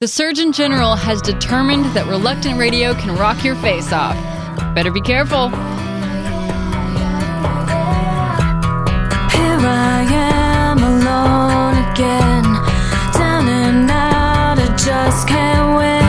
The Surgeon General has determined that reluctant radio can rock your face off. Better be careful. Here I am alone again, down and out, I just can't win.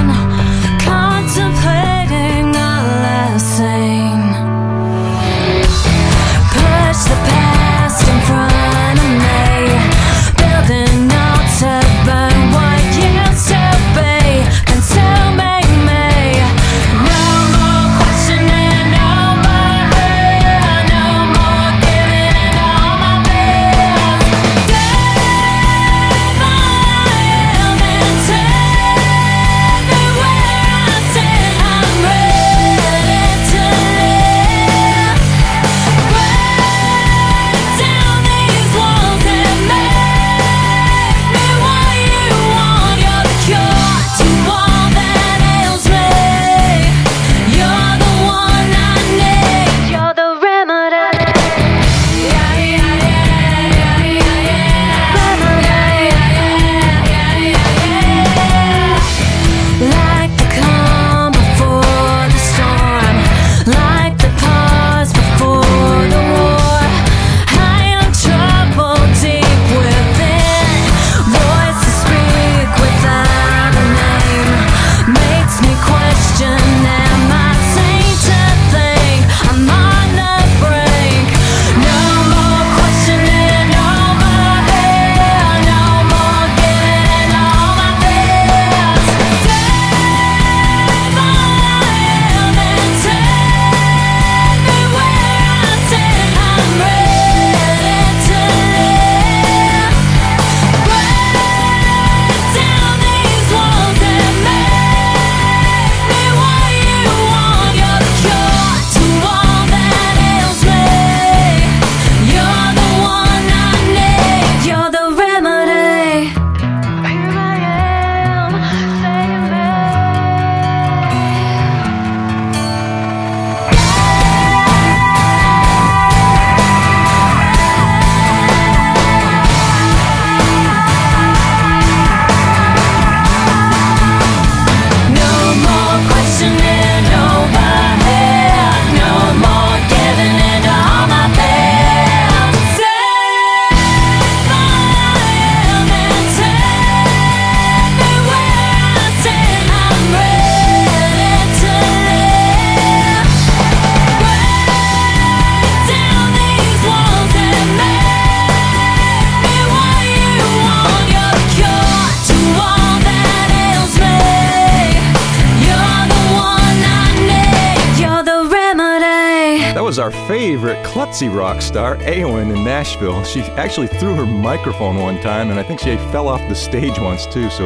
our favorite klutzy rock star, Awen, in Nashville. She actually threw her microphone one time, and I think she fell off the stage once too. So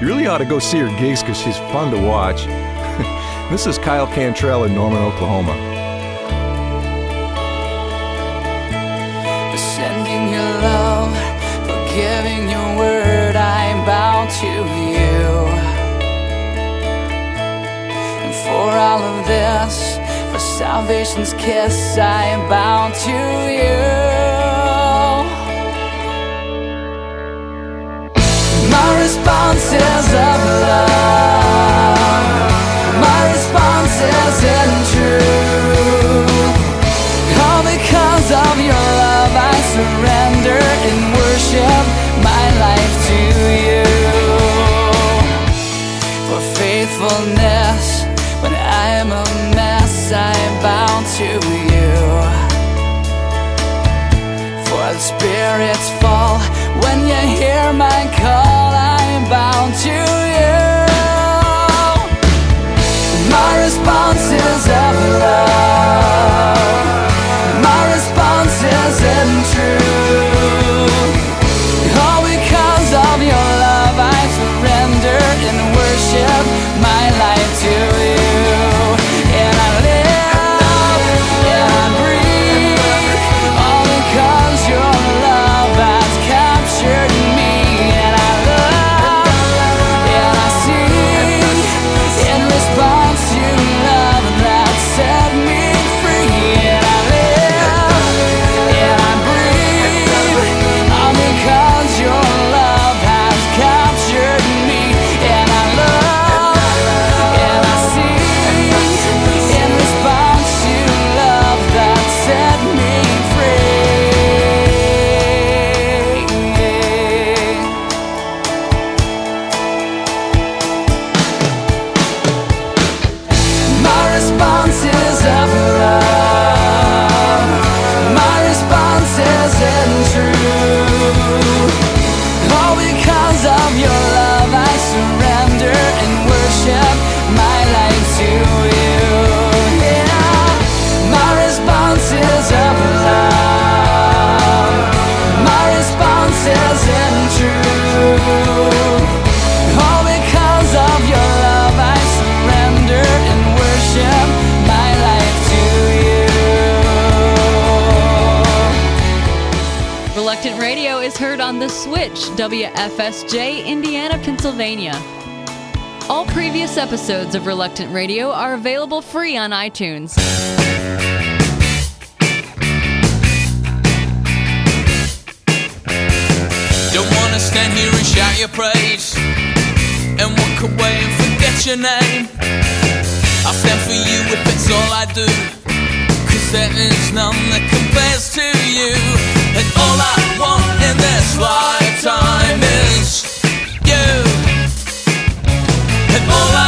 you really ought to go see her gigs because she's fun to watch. this is Kyle Cantrell in Norman, Oklahoma. Sending your love, forgiving your word, I bow to you. And for all of this, for salvation's kiss, I am bound to you. My response is a on The Switch, WFSJ, Indiana, Pennsylvania. All previous episodes of Reluctant Radio are available free on iTunes. Don't wanna stand here and shout your praise and walk away and forget your name. I'll stand for you if it's all I do, cause there is none that compares to you. And all I want all I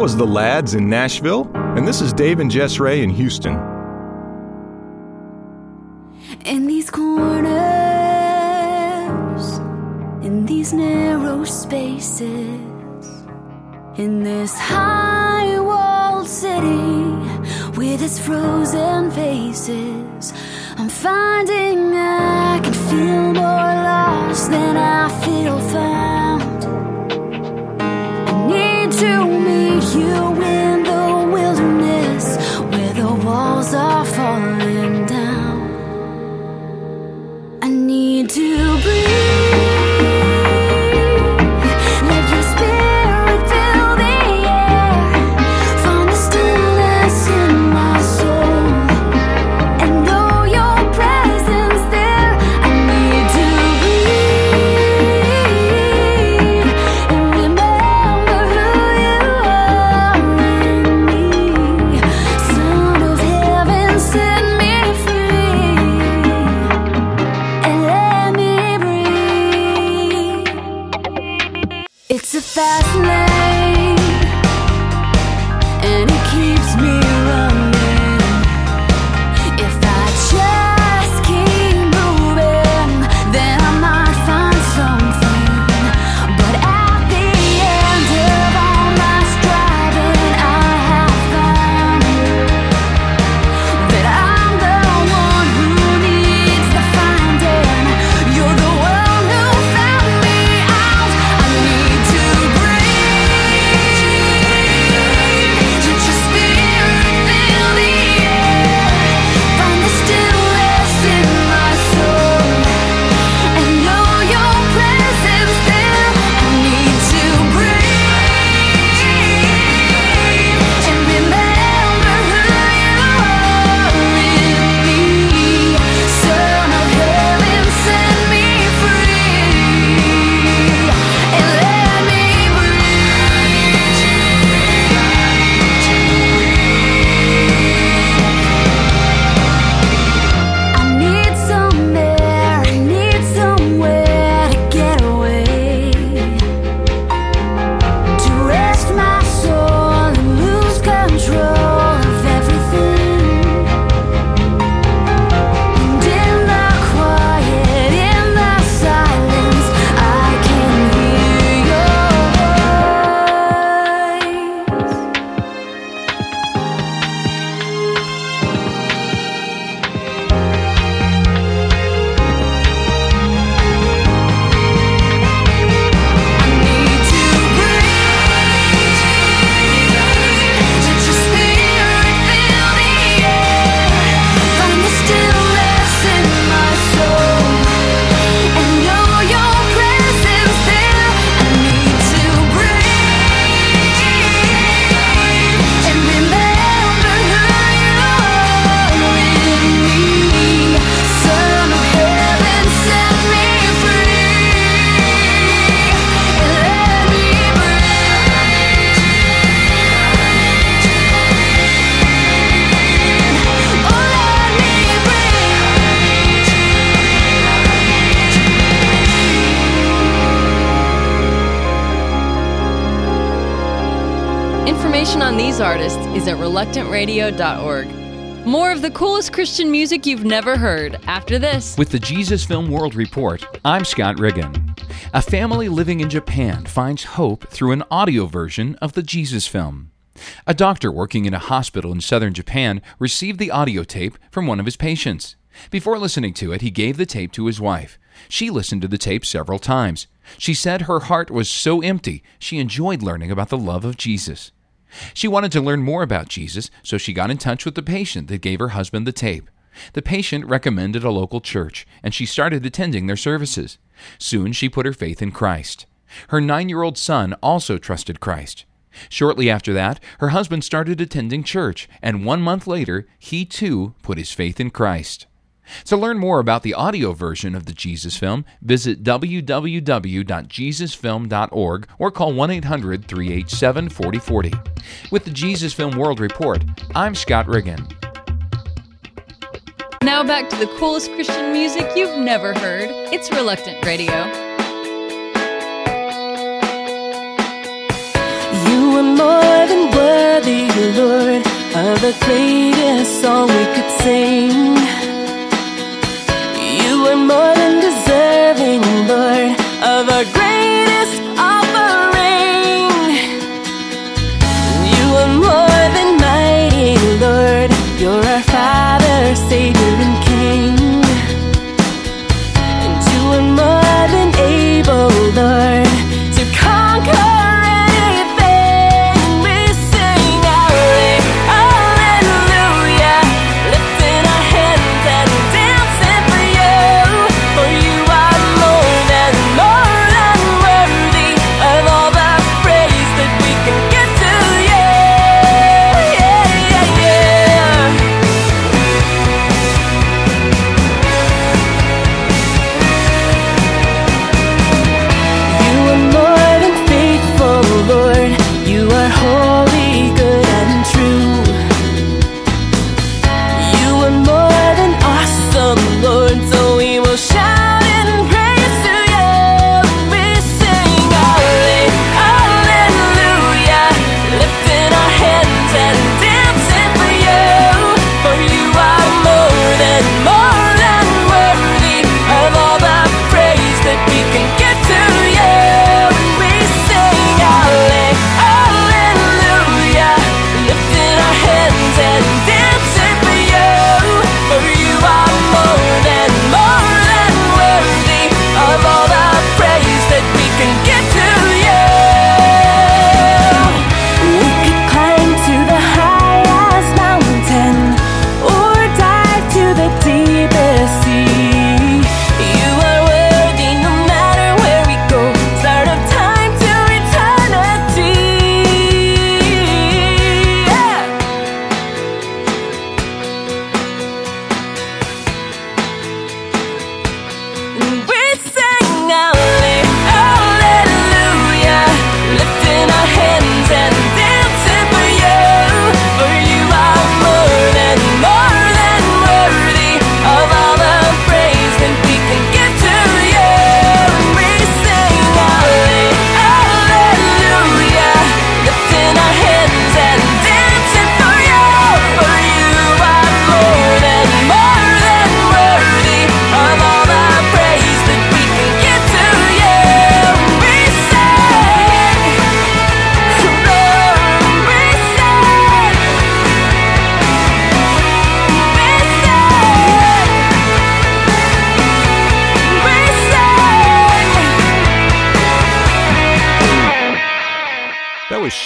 That was The Lads in Nashville, and this is Dave and Jess Ray in Houston. In these corners, in these narrow spaces, in this high walled city with its frozen faces, I'm finding I can feel more lost than I feel found. fast reluctantradio.org. More of the coolest Christian music you've never heard after this. With the Jesus Film World Report, I'm Scott Riggin. A family living in Japan finds hope through an audio version of the Jesus film. A doctor working in a hospital in southern Japan received the audio tape from one of his patients. Before listening to it, he gave the tape to his wife. She listened to the tape several times. She said her heart was so empty, she enjoyed learning about the love of Jesus. She wanted to learn more about Jesus, so she got in touch with the patient that gave her husband the tape. The patient recommended a local church, and she started attending their services. Soon she put her faith in Christ. Her nine year old son also trusted Christ. Shortly after that, her husband started attending church, and one month later, he too put his faith in Christ. To learn more about the audio version of the Jesus film, visit www.jesusfilm.org or call 1 800 387 4040. With the Jesus Film World Report, I'm Scott Riggin. Now back to the coolest Christian music you've never heard. It's Reluctant Radio. You are more than worthy, Lord, of the greatest song we could sing. More than deserving, Lord, of our greatest offering. You are more than mighty, Lord. You're our Father, Savior,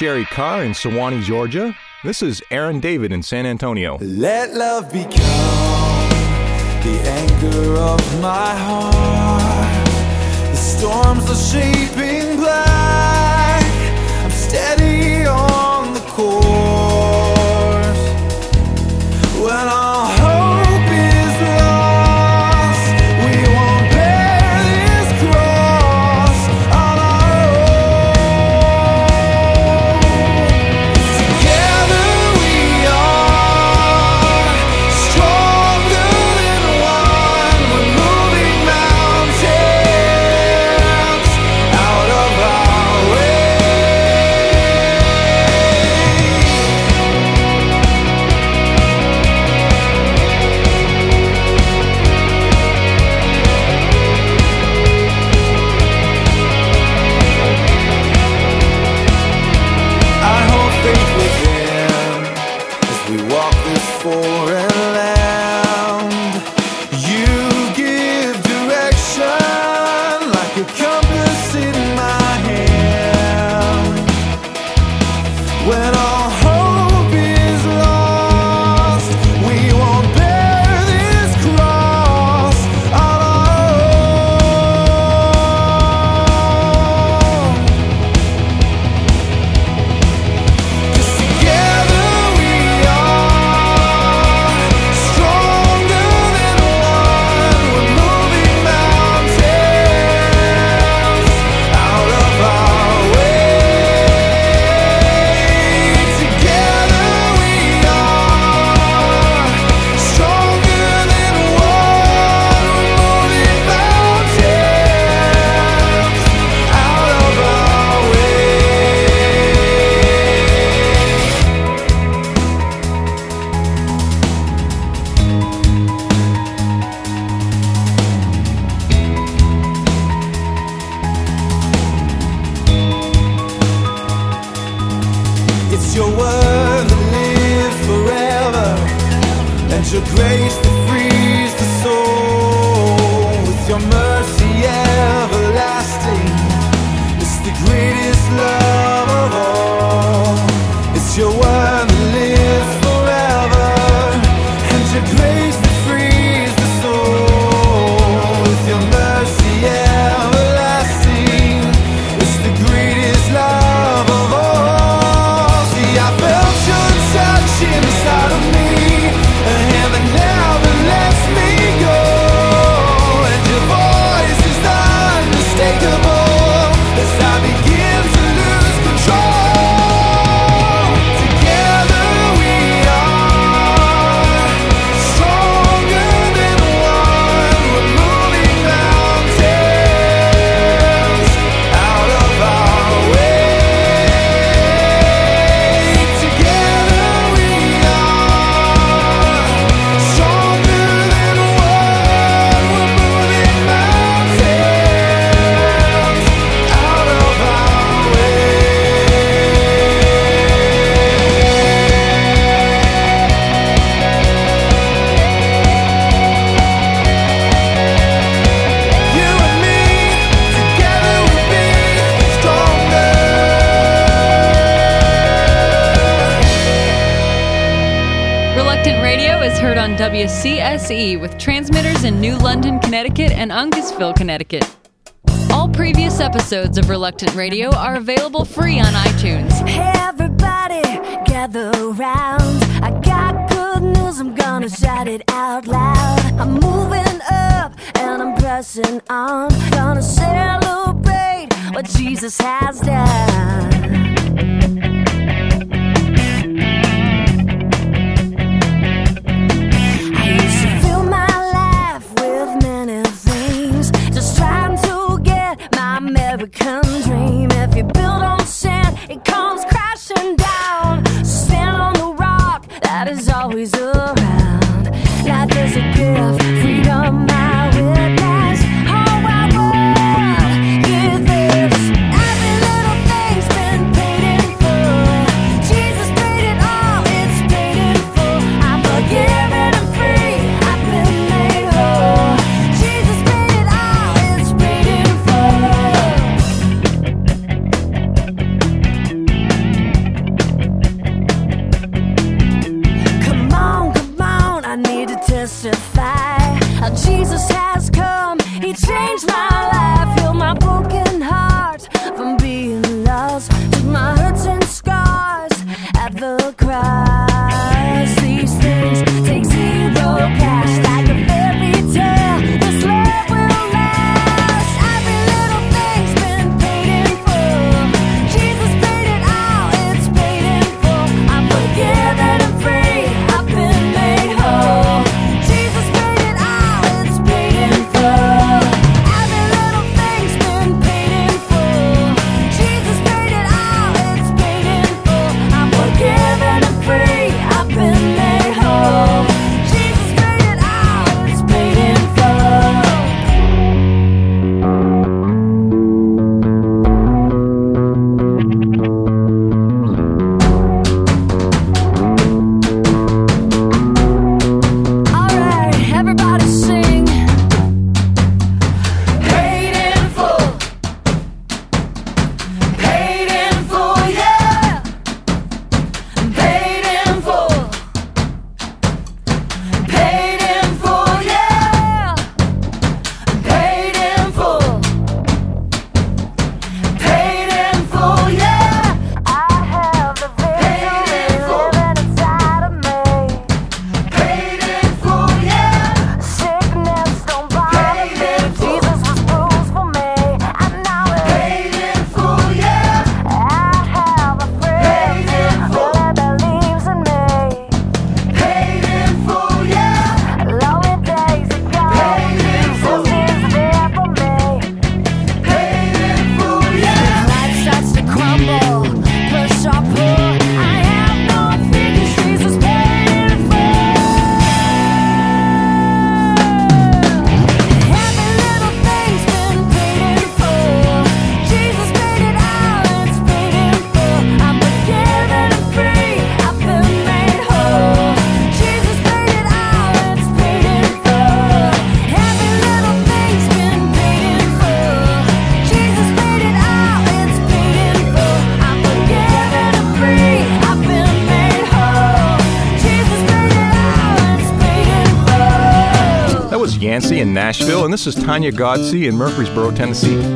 Sherry Carr in Suwanee, Georgia. This is Aaron David in San Antonio. Let love become the anchor of my heart. The storms are shaping black. WCSE with transmitters in New London, Connecticut and Uncasville, Connecticut. All previous episodes of Reluctant Radio are available free on iTunes. Hey everybody, gather around. I got good news, I'm gonna shout it out loud. I'm moving up and I'm pressing on. Gonna celebrate what Jesus has done. Yancey in Nashville, and this is Tanya Godsey in Murfreesboro, Tennessee.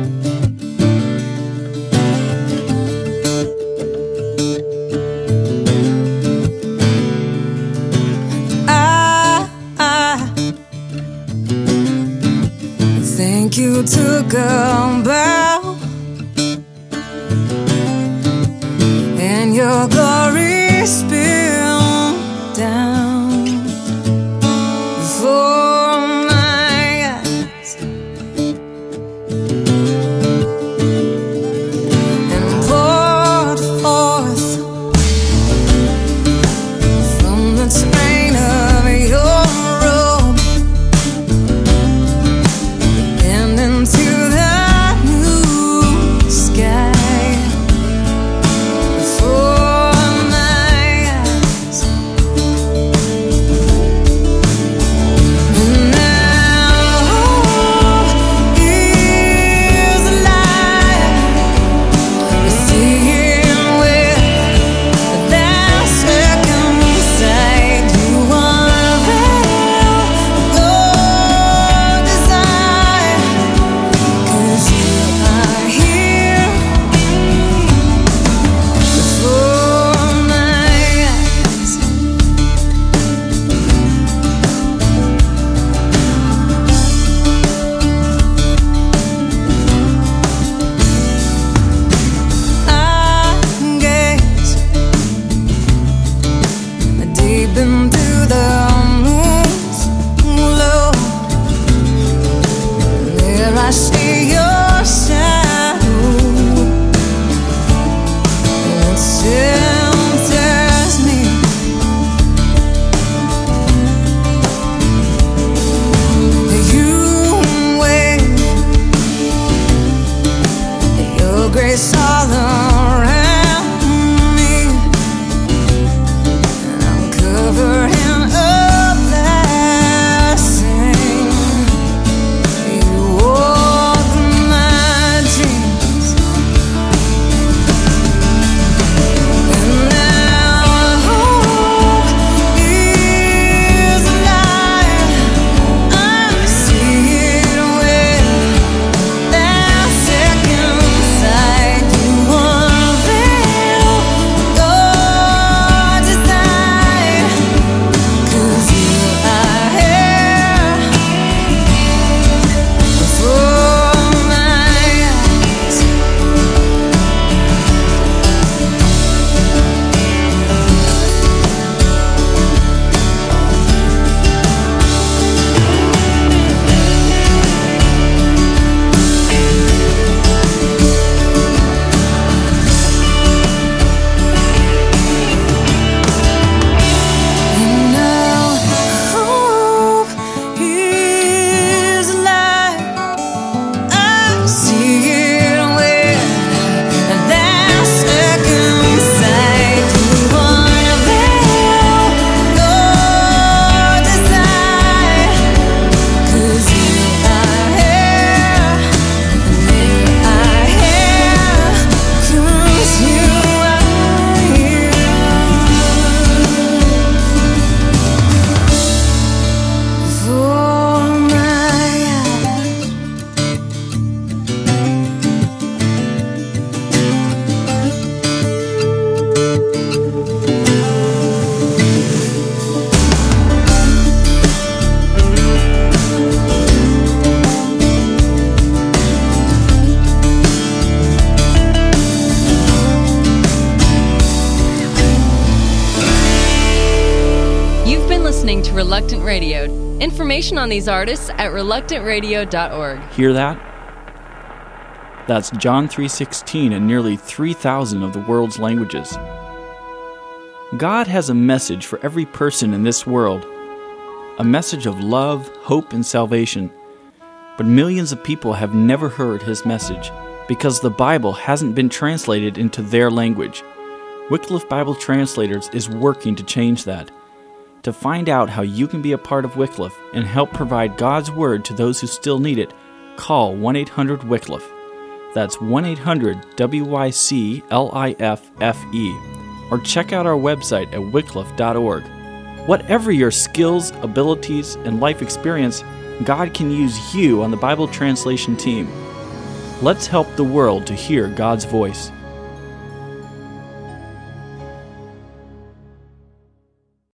Information on these artists at reluctantradio.org. Hear that? That's John 3:16 in nearly 3,000 of the world's languages. God has a message for every person in this world. A message of love, hope, and salvation. But millions of people have never heard his message because the Bible hasn't been translated into their language. Wycliffe Bible Translators is working to change that. To find out how you can be a part of Wycliffe and help provide God's Word to those who still need it, call 1 800 Wycliffe. That's 1 800 W Y C L I F F E. Or check out our website at wycliffe.org. Whatever your skills, abilities, and life experience, God can use you on the Bible translation team. Let's help the world to hear God's voice.